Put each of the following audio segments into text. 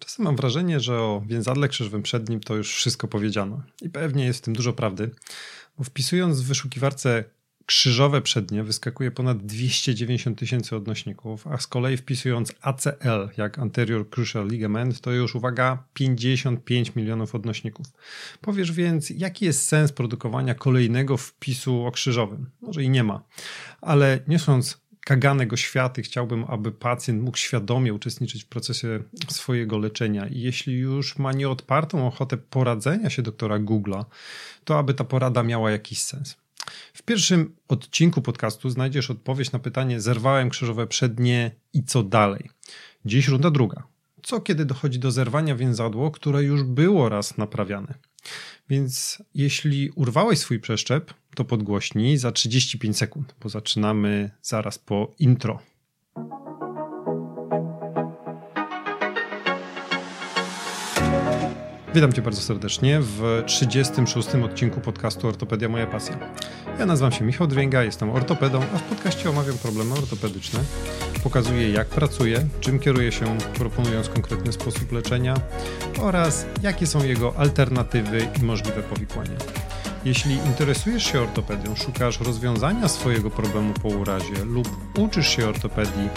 Czasem mam wrażenie, że o więzadle krzyżowym przednim to już wszystko powiedziano. I pewnie jest w tym dużo prawdy, bo wpisując w wyszukiwarce krzyżowe przednie wyskakuje ponad 290 tysięcy odnośników, a z kolei wpisując ACL, jak Anterior Crucial Ligament, to już uwaga 55 milionów odnośników. Powiesz więc, jaki jest sens produkowania kolejnego wpisu o krzyżowym? Może i nie ma, ale niosąc kaganego światy, chciałbym, aby pacjent mógł świadomie uczestniczyć w procesie swojego leczenia. I jeśli już ma nieodpartą ochotę poradzenia się doktora Google'a, to aby ta porada miała jakiś sens. W pierwszym odcinku podcastu znajdziesz odpowiedź na pytanie: Zerwałem krzyżowe przednie i co dalej? Dziś runda druga. Co kiedy dochodzi do zerwania więzadło, które już było raz naprawiane? Więc jeśli urwałeś swój przeszczep, to podgłośnij za 35 sekund, bo zaczynamy zaraz po intro. Witam Cię bardzo serdecznie w 36. odcinku podcastu Ortopedia Moja Pasja. Ja nazywam się Michał Drwięga, jestem ortopedą, a w podcaście omawiam problemy ortopedyczne. Pokazuję jak pracuję, czym kieruję się proponując konkretny sposób leczenia oraz jakie są jego alternatywy i możliwe powikłania. Jeśli interesujesz się ortopedią, szukasz rozwiązania swojego problemu po urazie lub uczysz się ortopedii,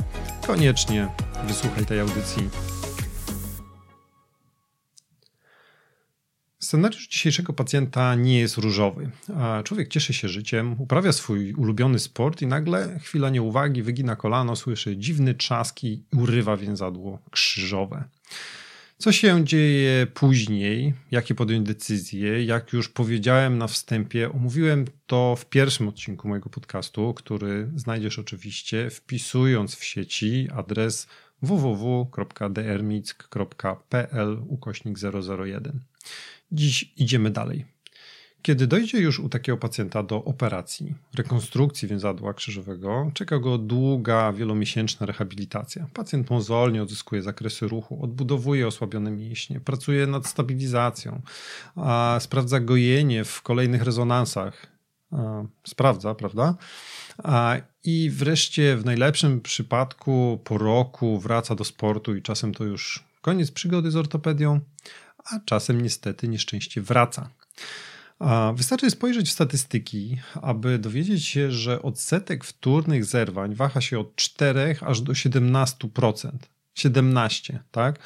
koniecznie wysłuchaj tej audycji Scenariusz dzisiejszego pacjenta nie jest różowy. Człowiek cieszy się życiem, uprawia swój ulubiony sport i nagle chwila nieuwagi, wygina kolano, słyszy dziwny trzask i urywa więzadło krzyżowe. Co się dzieje później, jakie podjąć decyzje, jak już powiedziałem na wstępie, omówiłem to w pierwszym odcinku mojego podcastu, który znajdziesz oczywiście wpisując w sieci adres www.drmick.pl ukośnik 001. Dziś idziemy dalej. Kiedy dojdzie już u takiego pacjenta do operacji, rekonstrukcji więzadła krzyżowego, czeka go długa, wielomiesięczna rehabilitacja. Pacjent mozolnie odzyskuje zakresy ruchu, odbudowuje osłabione mięśnie, pracuje nad stabilizacją, sprawdza gojenie w kolejnych rezonansach. Sprawdza, prawda? I wreszcie w najlepszym przypadku po roku wraca do sportu i czasem to już koniec przygody z ortopedią, a czasem niestety nieszczęście wraca. Wystarczy spojrzeć w statystyki, aby dowiedzieć się, że odsetek wtórnych zerwań waha się od 4 aż do 17%. 17, tak?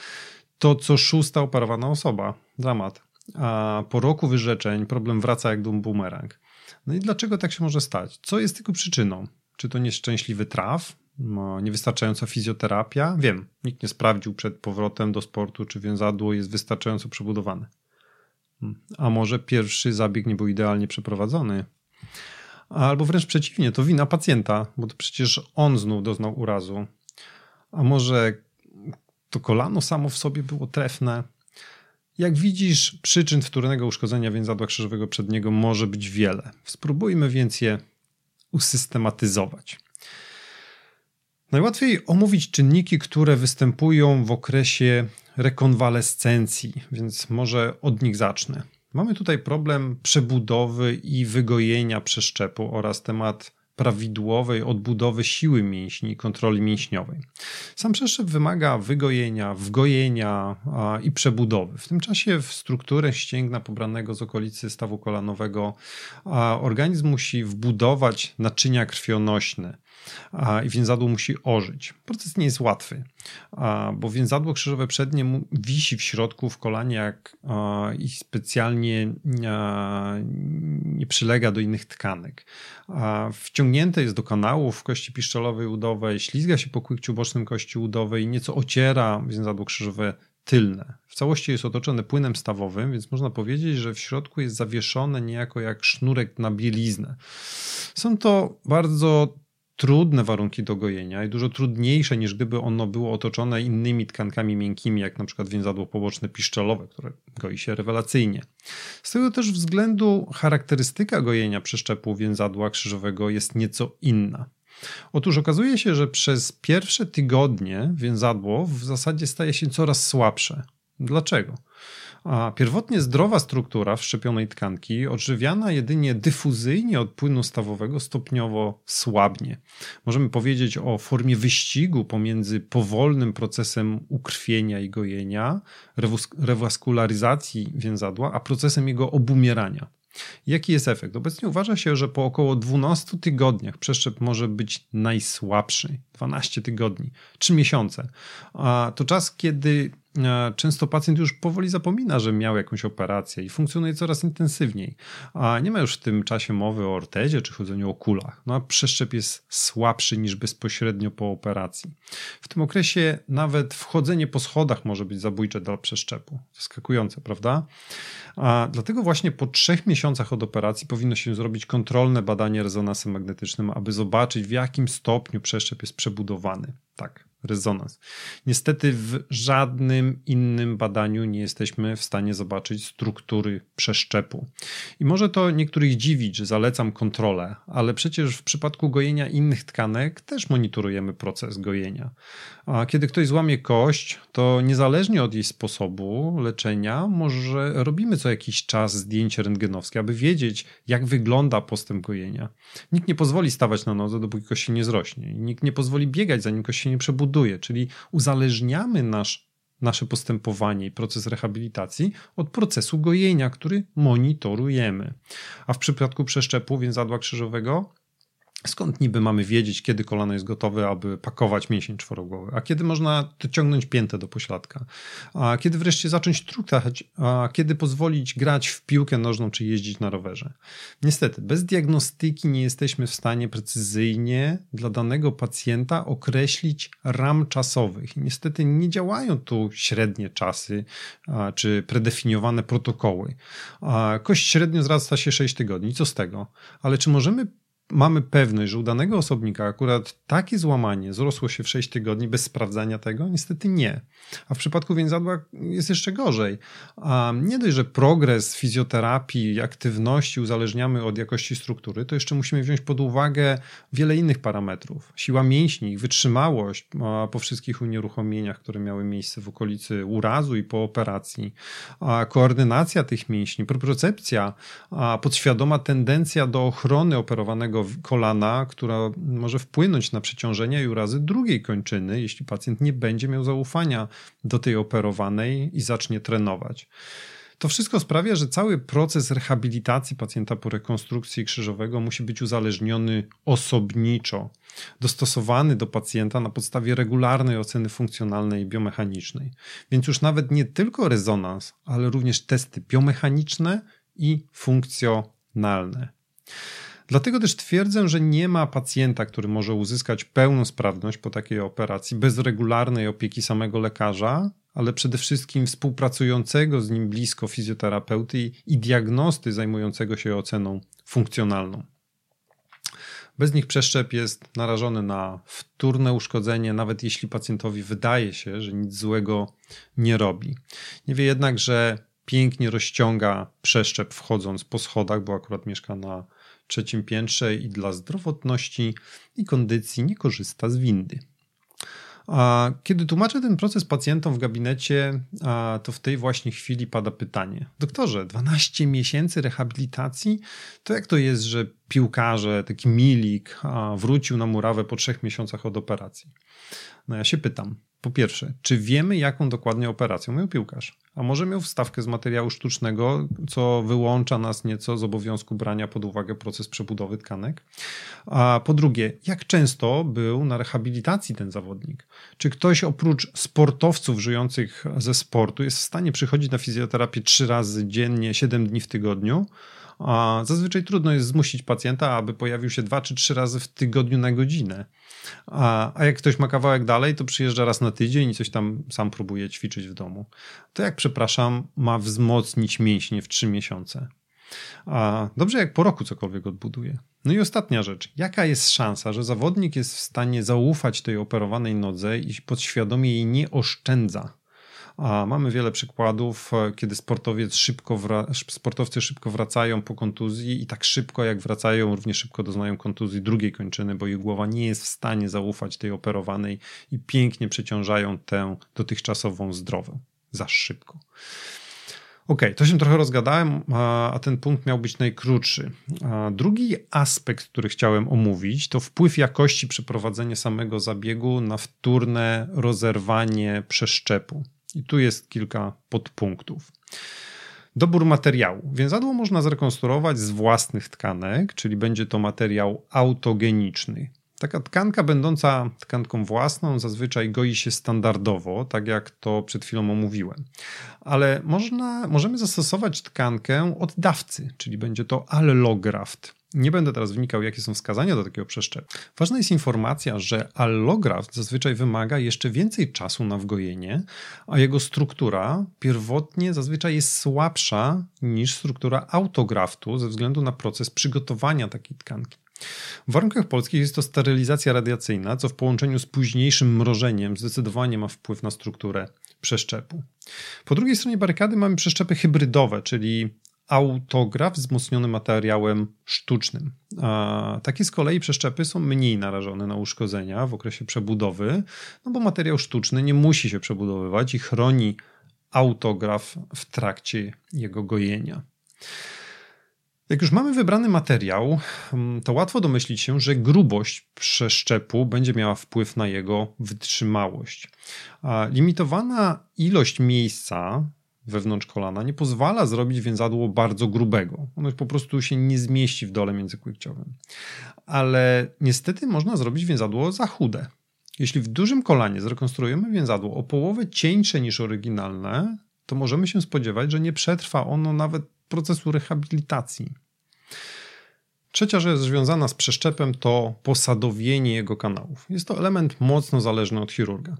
To co szósta operowana osoba. Dramat. A po roku wyrzeczeń problem wraca jak dum bumerang. No i dlaczego tak się może stać? Co jest tego przyczyną? Czy to nieszczęśliwy traf? niewystarczająca fizjoterapia. Wiem, nikt nie sprawdził przed powrotem do sportu, czy więzadło jest wystarczająco przebudowane. A może pierwszy zabieg nie był idealnie przeprowadzony? Albo wręcz przeciwnie, to wina pacjenta, bo to przecież on znów doznał urazu. A może to kolano samo w sobie było trefne? Jak widzisz, przyczyn wtórnego uszkodzenia więzadła krzyżowego przedniego może być wiele. Spróbujmy więc je usystematyzować. Najłatwiej omówić czynniki, które występują w okresie rekonwalescencji, więc może od nich zacznę. Mamy tutaj problem przebudowy i wygojenia przeszczepu oraz temat prawidłowej odbudowy siły mięśni i kontroli mięśniowej. Sam przeszczep wymaga wygojenia, wgojenia i przebudowy. W tym czasie w strukturę ścięgna pobranego z okolicy stawu kolanowego organizm musi wbudować naczynia krwionośne i więzadło musi ożyć. Proces nie jest łatwy, bo więzadło krzyżowe przednie wisi w środku w kolanie jak, i specjalnie nie przylega do innych tkanek. Wciągnięte jest do kanałów kości piszczelowej udowej, ślizga się po kłykciu bocznym kości udowej i nieco ociera więzadło krzyżowe tylne. W całości jest otoczone płynem stawowym, więc można powiedzieć, że w środku jest zawieszone niejako jak sznurek na bieliznę. Są to bardzo trudne warunki do gojenia i dużo trudniejsze niż gdyby ono było otoczone innymi tkankami miękkimi, jak na przykład więzadło poboczne piszczelowe, które goi się rewelacyjnie. Z tego też względu charakterystyka gojenia przeszczepu więzadła krzyżowego jest nieco inna. Otóż okazuje się, że przez pierwsze tygodnie więzadło w zasadzie staje się coraz słabsze. Dlaczego? A pierwotnie zdrowa struktura wszczepionej tkanki, odżywiana jedynie dyfuzyjnie od płynu stawowego, stopniowo słabnie. Możemy powiedzieć o formie wyścigu pomiędzy powolnym procesem ukrwienia i gojenia, rewaskularyzacji więzadła, a procesem jego obumierania. Jaki jest efekt? Obecnie uważa się, że po około 12 tygodniach przeszczep może być najsłabszy. 12 tygodni, 3 miesiące. A to czas, kiedy często pacjent już powoli zapomina, że miał jakąś operację i funkcjonuje coraz intensywniej. A nie ma już w tym czasie mowy o ortezie czy chodzeniu o kulach. No a przeszczep jest słabszy niż bezpośrednio po operacji. W tym okresie nawet wchodzenie po schodach może być zabójcze dla przeszczepu. Zaskakujące, prawda? A dlatego właśnie po trzech miesiącach od operacji powinno się zrobić kontrolne badanie rezonansem magnetycznym, aby zobaczyć w jakim stopniu przeszczep jest przebudowany. Tak, rezonans. Niestety w żadnym innym badaniu nie jesteśmy w stanie zobaczyć struktury przeszczepu. I może to niektórych dziwić, że zalecam kontrolę, ale przecież w przypadku gojenia innych tkanek też monitorujemy proces gojenia. A kiedy ktoś złamie kość, to niezależnie od jej sposobu leczenia, może robimy co jakiś czas zdjęcie rentgenowskie, aby wiedzieć, jak wygląda postęp gojenia. Nikt nie pozwoli stawać na nodze, dopóki kość się nie zrośnie. Nikt nie pozwoli biegać, zanim kość się nie przebuduje, czyli uzależniamy nasz nasze postępowanie i proces rehabilitacji od procesu gojenia, który monitorujemy. A w przypadku przeszczepu więzadła krzyżowego Skąd niby mamy wiedzieć, kiedy kolano jest gotowe, aby pakować mięsień czworogłowy, a kiedy można ciągnąć piętę do pośladka, a kiedy wreszcie zacząć trutać, a kiedy pozwolić grać w piłkę nożną czy jeździć na rowerze. Niestety, bez diagnostyki nie jesteśmy w stanie precyzyjnie dla danego pacjenta określić ram czasowych. Niestety nie działają tu średnie czasy czy predefiniowane protokoły. Kość średnio wzrasta się 6 tygodni, co z tego? Ale czy możemy mamy pewność, że u danego osobnika akurat takie złamanie zrosło się w 6 tygodni bez sprawdzania tego? Niestety nie. A w przypadku więzadła jest jeszcze gorzej. Nie dość, że progres fizjoterapii, aktywności uzależniamy od jakości struktury, to jeszcze musimy wziąć pod uwagę wiele innych parametrów. Siła mięśni, wytrzymałość po wszystkich unieruchomieniach, które miały miejsce w okolicy urazu i po operacji, koordynacja tych mięśni, propriocepcja, podświadoma tendencja do ochrony operowanego kolana, która może wpłynąć na przeciążenie i urazy drugiej kończyny, jeśli pacjent nie będzie miał zaufania do tej operowanej i zacznie trenować. To wszystko sprawia, że cały proces rehabilitacji pacjenta po rekonstrukcji krzyżowego musi być uzależniony osobniczo, dostosowany do pacjenta na podstawie regularnej oceny funkcjonalnej i biomechanicznej. Więc już nawet nie tylko rezonans, ale również testy biomechaniczne i funkcjonalne. Dlatego też twierdzę, że nie ma pacjenta, który może uzyskać pełną sprawność po takiej operacji bez regularnej opieki samego lekarza, ale przede wszystkim współpracującego z nim blisko fizjoterapeuty i diagnosty zajmującego się oceną funkcjonalną. Bez nich przeszczep jest narażony na wtórne uszkodzenie, nawet jeśli pacjentowi wydaje się, że nic złego nie robi. Nie wie jednak, że pięknie rozciąga przeszczep wchodząc po schodach, bo akurat mieszka na trzecim piętrze i dla zdrowotności i kondycji nie korzysta z windy. A kiedy tłumaczę ten proces pacjentom w gabinecie, to w tej właśnie chwili pada pytanie: Doktorze, 12 miesięcy rehabilitacji? To jak to jest, że piłkarze, taki Milik, wrócił na murawę po trzech miesiącach od operacji? No ja się pytam, po pierwsze, czy wiemy, jaką dokładnie operacją miał piłkarz? A może miał wstawkę z materiału sztucznego, co wyłącza nas nieco z obowiązku brania pod uwagę proces przebudowy tkanek? A po drugie, jak często był na rehabilitacji ten zawodnik? Czy ktoś oprócz sportowców żyjących ze sportu jest w stanie przychodzić na fizjoterapię trzy razy dziennie, siedem dni w tygodniu? Zazwyczaj trudno jest zmusić pacjenta, aby pojawił się dwa czy trzy razy w tygodniu na godzinę. A jak ktoś ma kawałek dalej, to przyjeżdża raz na tydzień i coś tam sam próbuje ćwiczyć w domu. To jak, przepraszam, ma wzmocnić mięśnie w trzy miesiące? A dobrze, jak po roku cokolwiek odbuduje. No i ostatnia rzecz. Jaka jest szansa, że zawodnik jest w stanie zaufać tej operowanej nodze i podświadomie jej nie oszczędza? A mamy wiele przykładów, e, kiedy sportowiec szybko sportowcy szybko wracają po kontuzji i tak szybko jak wracają, również szybko doznają kontuzji drugiej kończyny, bo ich głowa nie jest w stanie zaufać tej operowanej i pięknie przeciążają tę dotychczasową zdrową. za szybko. Ok, to się trochę rozgadałem, a ten punkt miał być najkrótszy. Drugi aspekt, który chciałem omówić, to wpływ jakości przeprowadzenia samego zabiegu na wtórne rozerwanie przeszczepu. I tu jest kilka podpunktów. Dobór materiału. Więzadło można zrekonstruować z własnych tkanek, czyli będzie to materiał autogeniczny. Taka tkanka będąca tkanką własną zazwyczaj goi się standardowo, tak jak to przed chwilą omówiłem. Ale można, możemy zastosować tkankę od dawcy, czyli będzie to allograft. Nie będę teraz wnikał, jakie są wskazania do takiego przeszczepu. Ważna jest informacja, że allograft zazwyczaj wymaga jeszcze więcej czasu na wgojenie, a jego struktura pierwotnie zazwyczaj jest słabsza niż struktura autograftu ze względu na proces przygotowania takiej tkanki. W warunkach polskich jest to sterylizacja radiacyjna, co w połączeniu z późniejszym mrożeniem zdecydowanie ma wpływ na strukturę przeszczepu. Po drugiej stronie barykady mamy przeszczepy hybrydowe, czyli autograf wzmocniony materiałem sztucznym. A takie z kolei przeszczepy są mniej narażone na uszkodzenia w okresie przebudowy, no bo materiał sztuczny nie musi się przebudowywać i chroni autograf w trakcie jego gojenia. Jak już mamy wybrany materiał, mm, to łatwo domyślić się, że grubość przeszczepu będzie miała wpływ na jego wytrzymałość. Limitowana ilość miejsca wewnątrz kolana nie pozwala zrobić więzadło bardzo grubego. Ono po prostu się nie zmieści w dole międzykłykciowym. Ale niestety można zrobić więzadło za chude. Jeśli w dużym kolanie zrekonstruujemy więzadło o połowę cieńsze niż oryginalne, to możemy się spodziewać, że nie przetrwa ono nawet procesu rehabilitacji. Trzecia rzecz związana z przeszczepem to posadowienie jego kanałów. Jest to element mocno zależny od chirurga.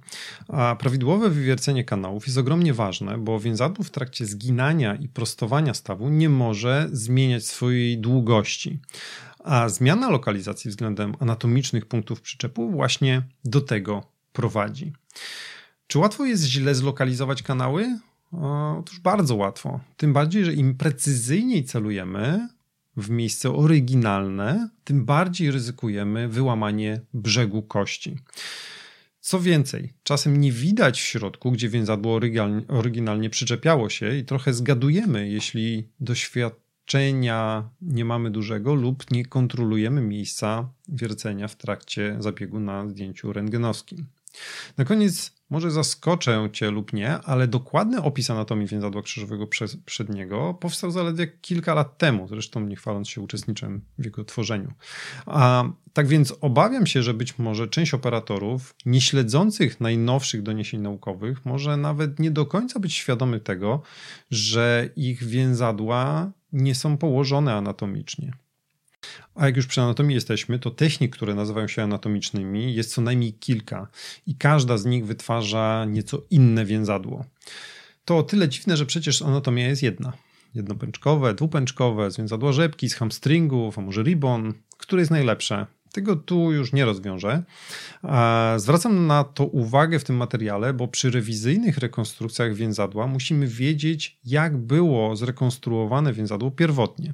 A prawidłowe wywiercenie kanałów jest ogromnie ważne, bo więzadło w trakcie zginania i prostowania stawu nie może zmieniać swojej długości. A zmiana lokalizacji względem anatomicznych punktów przyczepu właśnie do tego prowadzi. Czy łatwo jest źle zlokalizować kanały? Otóż bardzo łatwo. Tym bardziej, że im precyzyjniej celujemy w miejsce oryginalne, tym bardziej ryzykujemy wyłamanie brzegu kości. Co więcej, czasem nie widać w środku, gdzie więzadło oryginalnie przyczepiało się i trochę zgadujemy, jeśli doświadczenia nie mamy dużego lub nie kontrolujemy miejsca wiercenia w trakcie zabiegu na zdjęciu rentgenowskim. Na koniec może zaskoczę cię lub nie, ale dokładny opis anatomii więzadła krzyżowego przedniego powstał zaledwie kilka lat temu. Zresztą nie chwaląc się uczestniczyłem w jego tworzeniu. A, tak więc obawiam się, że być może część operatorów, nie śledzących najnowszych doniesień naukowych, może nawet nie do końca być świadomy tego, że ich więzadła nie są położone anatomicznie. A jak już przy anatomii jesteśmy, to technik, które nazywają się anatomicznymi, jest co najmniej kilka i każda z nich wytwarza nieco inne więzadło. To o tyle dziwne, że przecież anatomia jest jedna. Jednopęczkowe, dwupęczkowe, zwięzadła rzepki z hamstringów, a może ribbon. Które jest najlepsze? Tego tu już nie rozwiążę. Zwracam na to uwagę w tym materiale, bo przy rewizyjnych rekonstrukcjach więzadła musimy wiedzieć, jak było zrekonstruowane więzadło pierwotnie,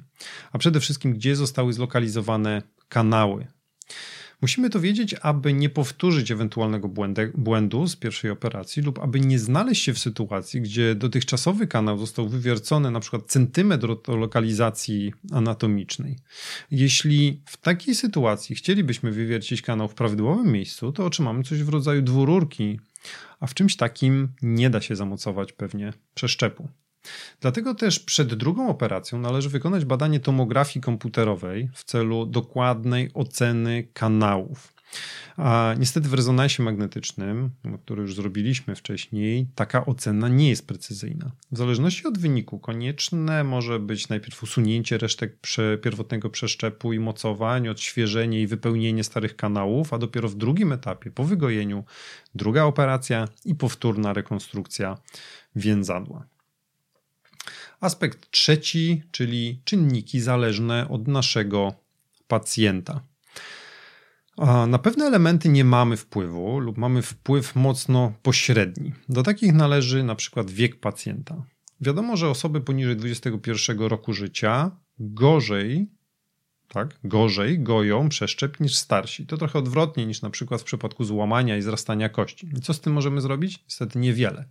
a przede wszystkim, gdzie zostały zlokalizowane kanały. Musimy to wiedzieć, aby nie powtórzyć ewentualnego błędu z pierwszej operacji lub aby nie znaleźć się w sytuacji, gdzie dotychczasowy kanał został wywiercony na przykład centymetr od lokalizacji anatomicznej. Jeśli w takiej sytuacji chcielibyśmy wywiercić kanał w prawidłowym miejscu, to otrzymamy coś w rodzaju dwururki, a w czymś takim nie da się zamocować pewnie przeszczepu. Dlatego też przed drugą operacją należy wykonać badanie tomografii komputerowej w celu dokładnej oceny kanałów. A niestety w rezonansie magnetycznym, który już zrobiliśmy wcześniej, taka ocena nie jest precyzyjna. W zależności od wyniku konieczne może być najpierw usunięcie resztek pierwotnego przeszczepu i mocowań, odświeżenie i wypełnienie starych kanałów, a dopiero w drugim etapie, po wygojeniu, druga operacja i powtórna rekonstrukcja więzadła. Aspekt trzeci, czyli czynniki zależne od naszego pacjenta. Na pewne elementy nie mamy wpływu lub mamy wpływ mocno pośredni. Do takich należy na przykład wiek pacjenta. Wiadomo, że osoby poniżej 21 roku życia gorzej tak, gorzej goją przeszczep niż starsi. To trochę odwrotnie niż na przykład w przypadku złamania i zrastania kości. I co z tym możemy zrobić? Niestety niewiele.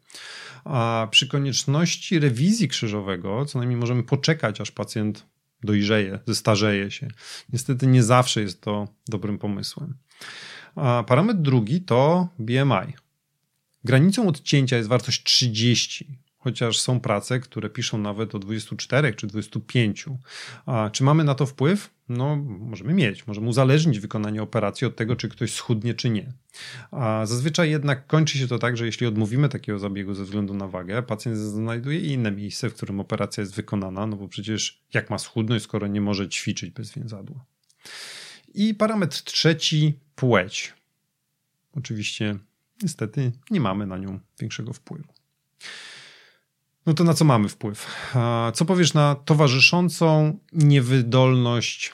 A przy konieczności rewizji krzyżowego, co najmniej możemy poczekać, aż pacjent dojrzeje, zestarzeje się. Niestety nie zawsze jest to dobrym pomysłem. A parametr drugi to BMI. Granicą odcięcia jest wartość 30, chociaż są prace, które piszą nawet o 24 czy 25. A czy mamy na to wpływ? No, możemy mieć. Możemy uzależnić wykonanie operacji od tego, czy ktoś schudnie, czy nie. A zazwyczaj jednak kończy się to tak, że jeśli odmówimy takiego zabiegu ze względu na wagę, pacjent znajduje inne miejsce, w którym operacja jest wykonana, no bo przecież jak ma schudnąć, skoro nie może ćwiczyć bez więzadła. I parametr trzeci, płeć. Oczywiście, niestety, nie mamy na nią większego wpływu. No to na co mamy wpływ? Co powiesz na towarzyszącą niewydolność,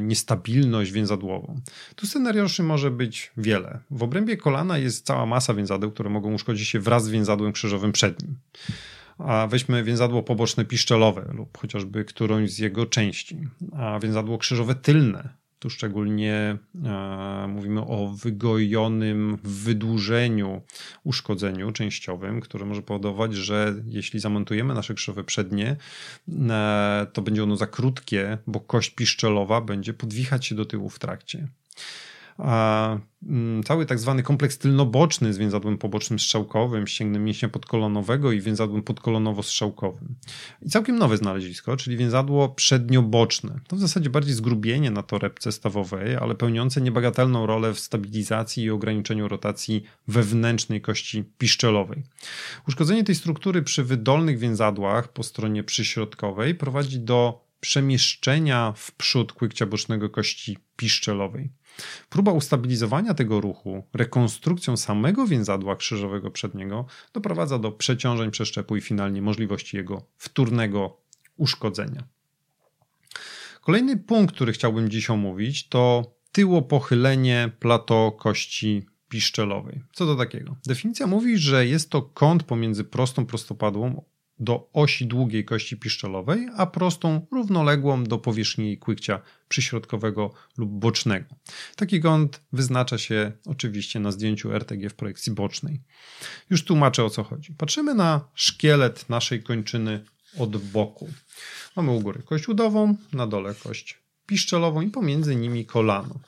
niestabilność więzadłową? Tu scenariuszy może być wiele. W obrębie kolana jest cała masa więzadeł, które mogą uszkodzić się wraz z więzadłem krzyżowym przednim. A weźmy więzadło poboczne piszczelowe lub chociażby którąś z jego części, a więzadło krzyżowe tylne tu szczególnie e, mówimy o wygojonym wydłużeniu, uszkodzeniu częściowym, które może powodować, że jeśli zamontujemy nasze krzyżowe przednie, e, to będzie ono za krótkie, bo kość piszczelowa będzie podwichać się do tyłu w trakcie cały tak zwany kompleks tylnoboczny z więzadłem pobocznym strzałkowym, ścięgnem mięśnia podkolonowego i więzadłem podkolonowo-strzałkowym. I całkiem nowe znalezisko, czyli więzadło przednioboczne. To w zasadzie bardziej zgrubienie na torebce stawowej, ale pełniące niebagatelną rolę w stabilizacji i ograniczeniu rotacji wewnętrznej kości piszczelowej. Uszkodzenie tej struktury przy wydolnych więzadłach po stronie przyśrodkowej prowadzi do przemieszczenia w przód kłykcia bocznego kości piszczelowej. Próba ustabilizowania tego ruchu rekonstrukcją samego więzadła krzyżowego przedniego doprowadza do przeciążeń przeszczepu i finalnie możliwości jego wtórnego uszkodzenia. Kolejny punkt, który chciałbym dziś omówić, to tyłopochylenie plato kości piszczelowej. Co to takiego? Definicja mówi, że jest to kąt pomiędzy prostą prostopadłą do osi długiej kości piszczelowej, a prostą równoległą do powierzchni kłykcia przyśrodkowego lub bocznego. Taki kąt wyznacza się oczywiście na zdjęciu RTG w projekcji bocznej. Już tłumaczę o co chodzi. Patrzymy na szkielet naszej kończyny od boku. Mamy u góry kość udową, na dole kość piszczelową i pomiędzy nimi kolano.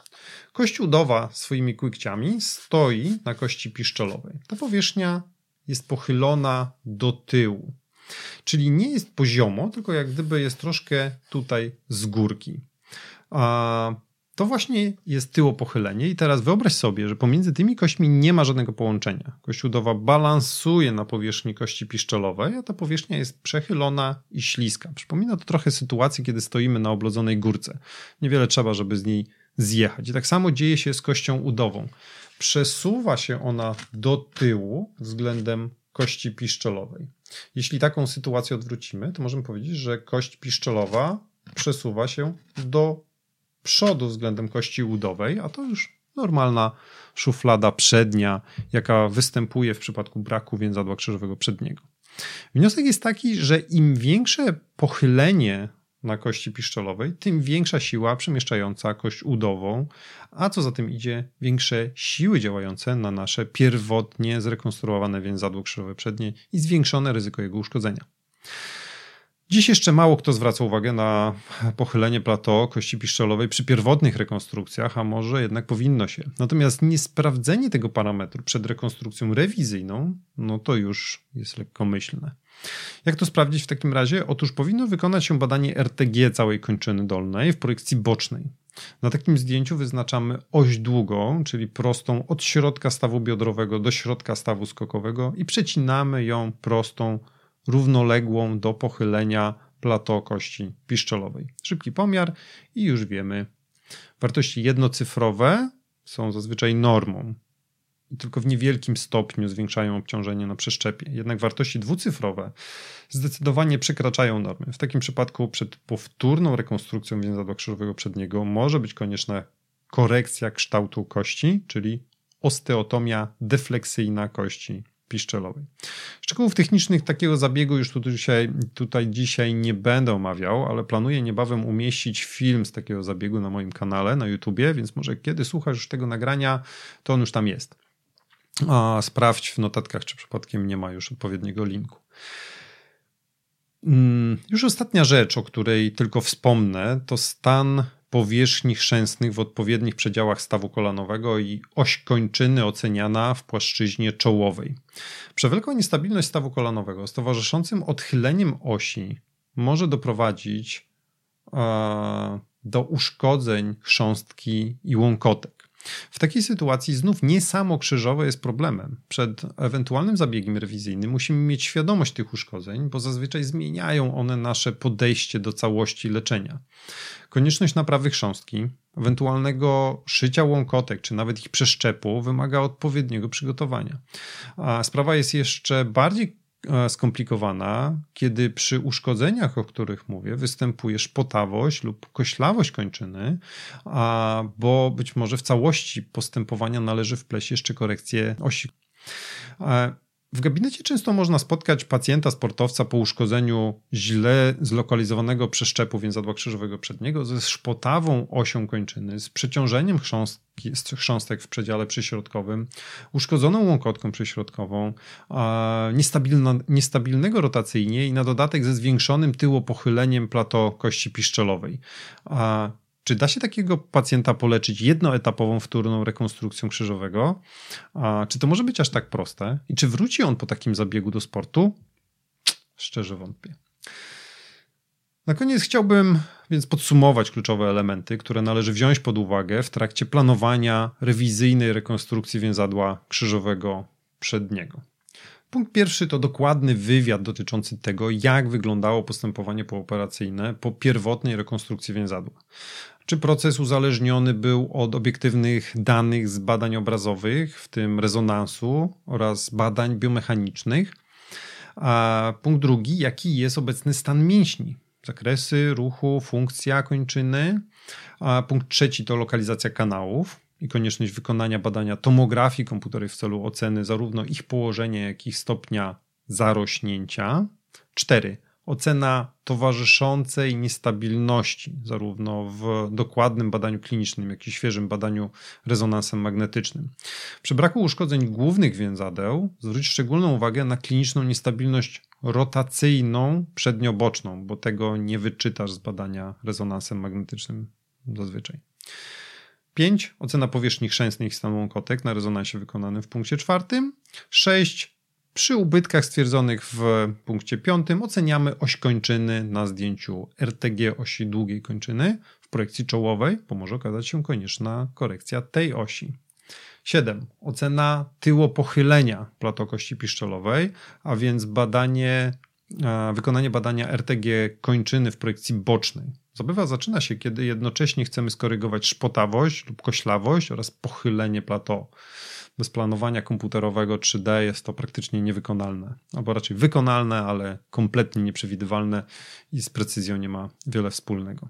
Kość udowa swoimi kłykciami stoi na kości piszczelowej. Ta powierzchnia jest pochylona do tyłu. Czyli nie jest poziomo, tylko jak gdyby jest troszkę tutaj z górki. A to właśnie jest tyłopochylenie i teraz wyobraź sobie, że pomiędzy tymi kośćmi nie ma żadnego połączenia. Kość udowa balansuje na powierzchni kości piszczelowej, a ta powierzchnia jest przechylona i śliska. Przypomina to trochę sytuację, kiedy stoimy na oblodzonej górce. Niewiele trzeba, żeby z niej zjechać. I tak samo dzieje się z kością udową. Przesuwa się ona do tyłu względem kości piszczelowej. Jeśli taką sytuację odwrócimy, to możemy powiedzieć, że kość piszczelowa przesuwa się do przodu względem kości udowej, a to już normalna szuflada przednia, jaka występuje w przypadku braku więzadła krzyżowego przedniego. Wniosek jest taki, że im większe pochylenie na kości piszczelowej, tym większa siła przemieszczająca kość udową, a co za tym idzie, większe siły działające na nasze pierwotnie zrekonstruowane więzadło krzyżowe przednie i zwiększone ryzyko jego uszkodzenia. Dziś jeszcze mało kto zwraca uwagę na pochylenie plateau kości piszczelowej przy pierwotnych rekonstrukcjach, a może jednak powinno się. Natomiast niesprawdzenie tego parametru przed rekonstrukcją rewizyjną, no to już jest lekkomyślne. Jak to sprawdzić w takim razie? Otóż powinno wykonać się badanie RTG całej kończyny dolnej w projekcji bocznej. Na takim zdjęciu wyznaczamy oś długą, czyli prostą od środka stawu biodrowego do środka stawu skokowego i przecinamy ją prostą, równoległą do pochylenia plateau kości piszczelowej. Szybki pomiar i już wiemy. Wartości jednocyfrowe są zazwyczaj normą tylko w niewielkim stopniu zwiększają obciążenie na przeszczepie. Jednak wartości dwucyfrowe zdecydowanie przekraczają normy. W takim przypadku przed powtórną rekonstrukcją więzadła krzyżowego przedniego może być konieczna korekcja kształtu kości, czyli osteotomia defleksyjna kości piszczelowej. Szczegółów technicznych takiego zabiegu już tu dzisiaj, tutaj dzisiaj nie będę omawiał, ale planuję niebawem umieścić film z takiego zabiegu na moim kanale na YouTubie, więc może kiedy słuchasz już tego nagrania, to on już tam jest. A sprawdź w notatkach, czy przypadkiem nie ma już odpowiedniego linku. Mm, już ostatnia rzecz, o której tylko wspomnę, to stan powierzchni chrzęstnych w odpowiednich przedziałach stawu kolanowego i oś kończyny oceniana w płaszczyźnie czołowej. Przewelkła niestabilność stawu kolanowego z towarzyszącym odchyleniem osi może doprowadzić e, do uszkodzeń chrząstki i łąkotek. W takiej sytuacji znów nie samo krzyżowe jest problemem. Przed ewentualnym zabiegiem rewizyjnym musimy mieć świadomość tych uszkodzeń, bo zazwyczaj zmieniają one nasze podejście do całości leczenia. Konieczność naprawy chrząstki, ewentualnego szycia łąkotek, czy nawet ich przeszczepu wymaga odpowiedniego przygotowania. A sprawa jest jeszcze bardziej skomplikowana, kiedy przy uszkodzeniach, o których mówię, występuje szpotawość lub koślawość kończyny, a, bo być może w całości postępowania należy wpleść jeszcze korekcję osi. W gabinecie często można spotkać pacjenta, sportowca po uszkodzeniu źle zlokalizowanego przeszczepu więzadła krzyżowego przedniego ze szpotawą osią kończyny, z przeciążeniem chrząstki, chrząstek w przedziale przyśrodkowym, uszkodzoną łąkotką przyśrodkową, niestabilnego rotacyjnie i na dodatek ze zwiększonym tyłopochyleniem plato kości piszczelowej. Czy da się takiego pacjenta poleczyć jednoetapową wtórną rekonstrukcją krzyżowego? A czy to może być aż tak proste? I czy wróci on po takim zabiegu do sportu? Szczerze wątpię. Na koniec chciałbym więc podsumować kluczowe elementy, które należy wziąć pod uwagę w trakcie planowania rewizyjnej rekonstrukcji więzadła krzyżowego przedniego. Punkt pierwszy to dokładny wywiad dotyczący tego, jak wyglądało postępowanie pooperacyjne po pierwotnej rekonstrukcji więzadła. Czy proces uzależniony był od obiektywnych danych z badań obrazowych, w tym rezonansu oraz badań biomechanicznych? A punkt drugi, jaki jest obecny stan mięśni? Zakresy ruchu, funkcja kończyny. A punkt trzeci to lokalizacja kanałów i konieczność wykonania badania tomografii komputerowej w celu oceny zarówno ich położenia, jak i stopnia zarośnięcia. Cztery ocena towarzyszącej niestabilności, zarówno w dokładnym badaniu klinicznym, jak i świeżym badaniu rezonansem magnetycznym. Przy braku uszkodzeń głównych więzadeł zwróć szczególną uwagę na kliniczną niestabilność rotacyjną przednioboczną, bo tego nie wyczytasz z badania rezonansem magnetycznym zazwyczaj. 5. Ocena powierzchni chrzęstnej stanu łąkotek na rezonansie wykonanym w punkcie czwartym. 6. Przy ubytkach stwierdzonych w punkcie piątym oceniamy oś kończyny na zdjęciu RTG osi długiej kończyny w projekcji czołowej, bo może okazać się konieczna korekcja tej osi. 7. Ocena tyłopochylenia platokości piszczelowej, a więc badanie, wykonanie badania RTG kończyny w projekcji bocznej. Zabywa zaczyna się, kiedy jednocześnie chcemy skorygować szpotawość lub koślawość oraz pochylenie plateau bez planowania komputerowego 3D jest to praktycznie niewykonalne, albo raczej wykonalne, ale kompletnie nieprzewidywalne i z precyzją nie ma wiele wspólnego.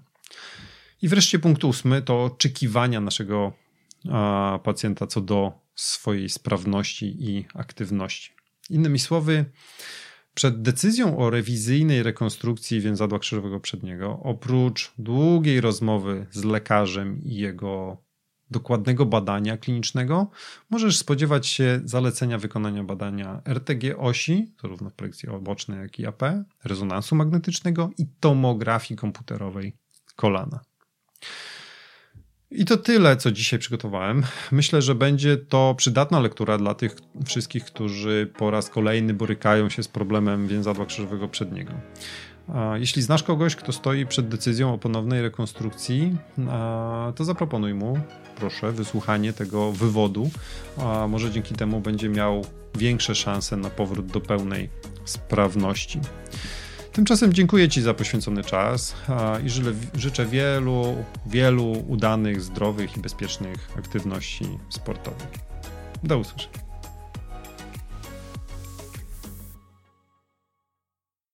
I wreszcie punkt ósmy to oczekiwania naszego pacjenta co do swojej sprawności i aktywności. Innymi słowy, przed decyzją o rewizyjnej rekonstrukcji więzadła krzyżowego przedniego, oprócz długiej rozmowy z lekarzem i jego dokładnego badania klinicznego, możesz spodziewać się zalecenia wykonania badania RTG osi, zarówno w projekcji obocznej, jak i AP, rezonansu magnetycznego i tomografii komputerowej kolana. I to tyle, co dzisiaj przygotowałem. Myślę, że będzie to przydatna lektura dla tych wszystkich, którzy po raz kolejny borykają się z problemem więzadła krzyżowego przedniego. Jeśli znasz kogoś, kto stoi przed decyzją o ponownej rekonstrukcji, to zaproponuj mu, proszę, wysłuchanie tego wywodu. Może dzięki temu będzie miał większe szanse na powrót do pełnej sprawności. Tymczasem dziękuję Ci za poświęcony czas i życzę wielu, wielu udanych, zdrowych i bezpiecznych aktywności sportowych. Do usłyszenia.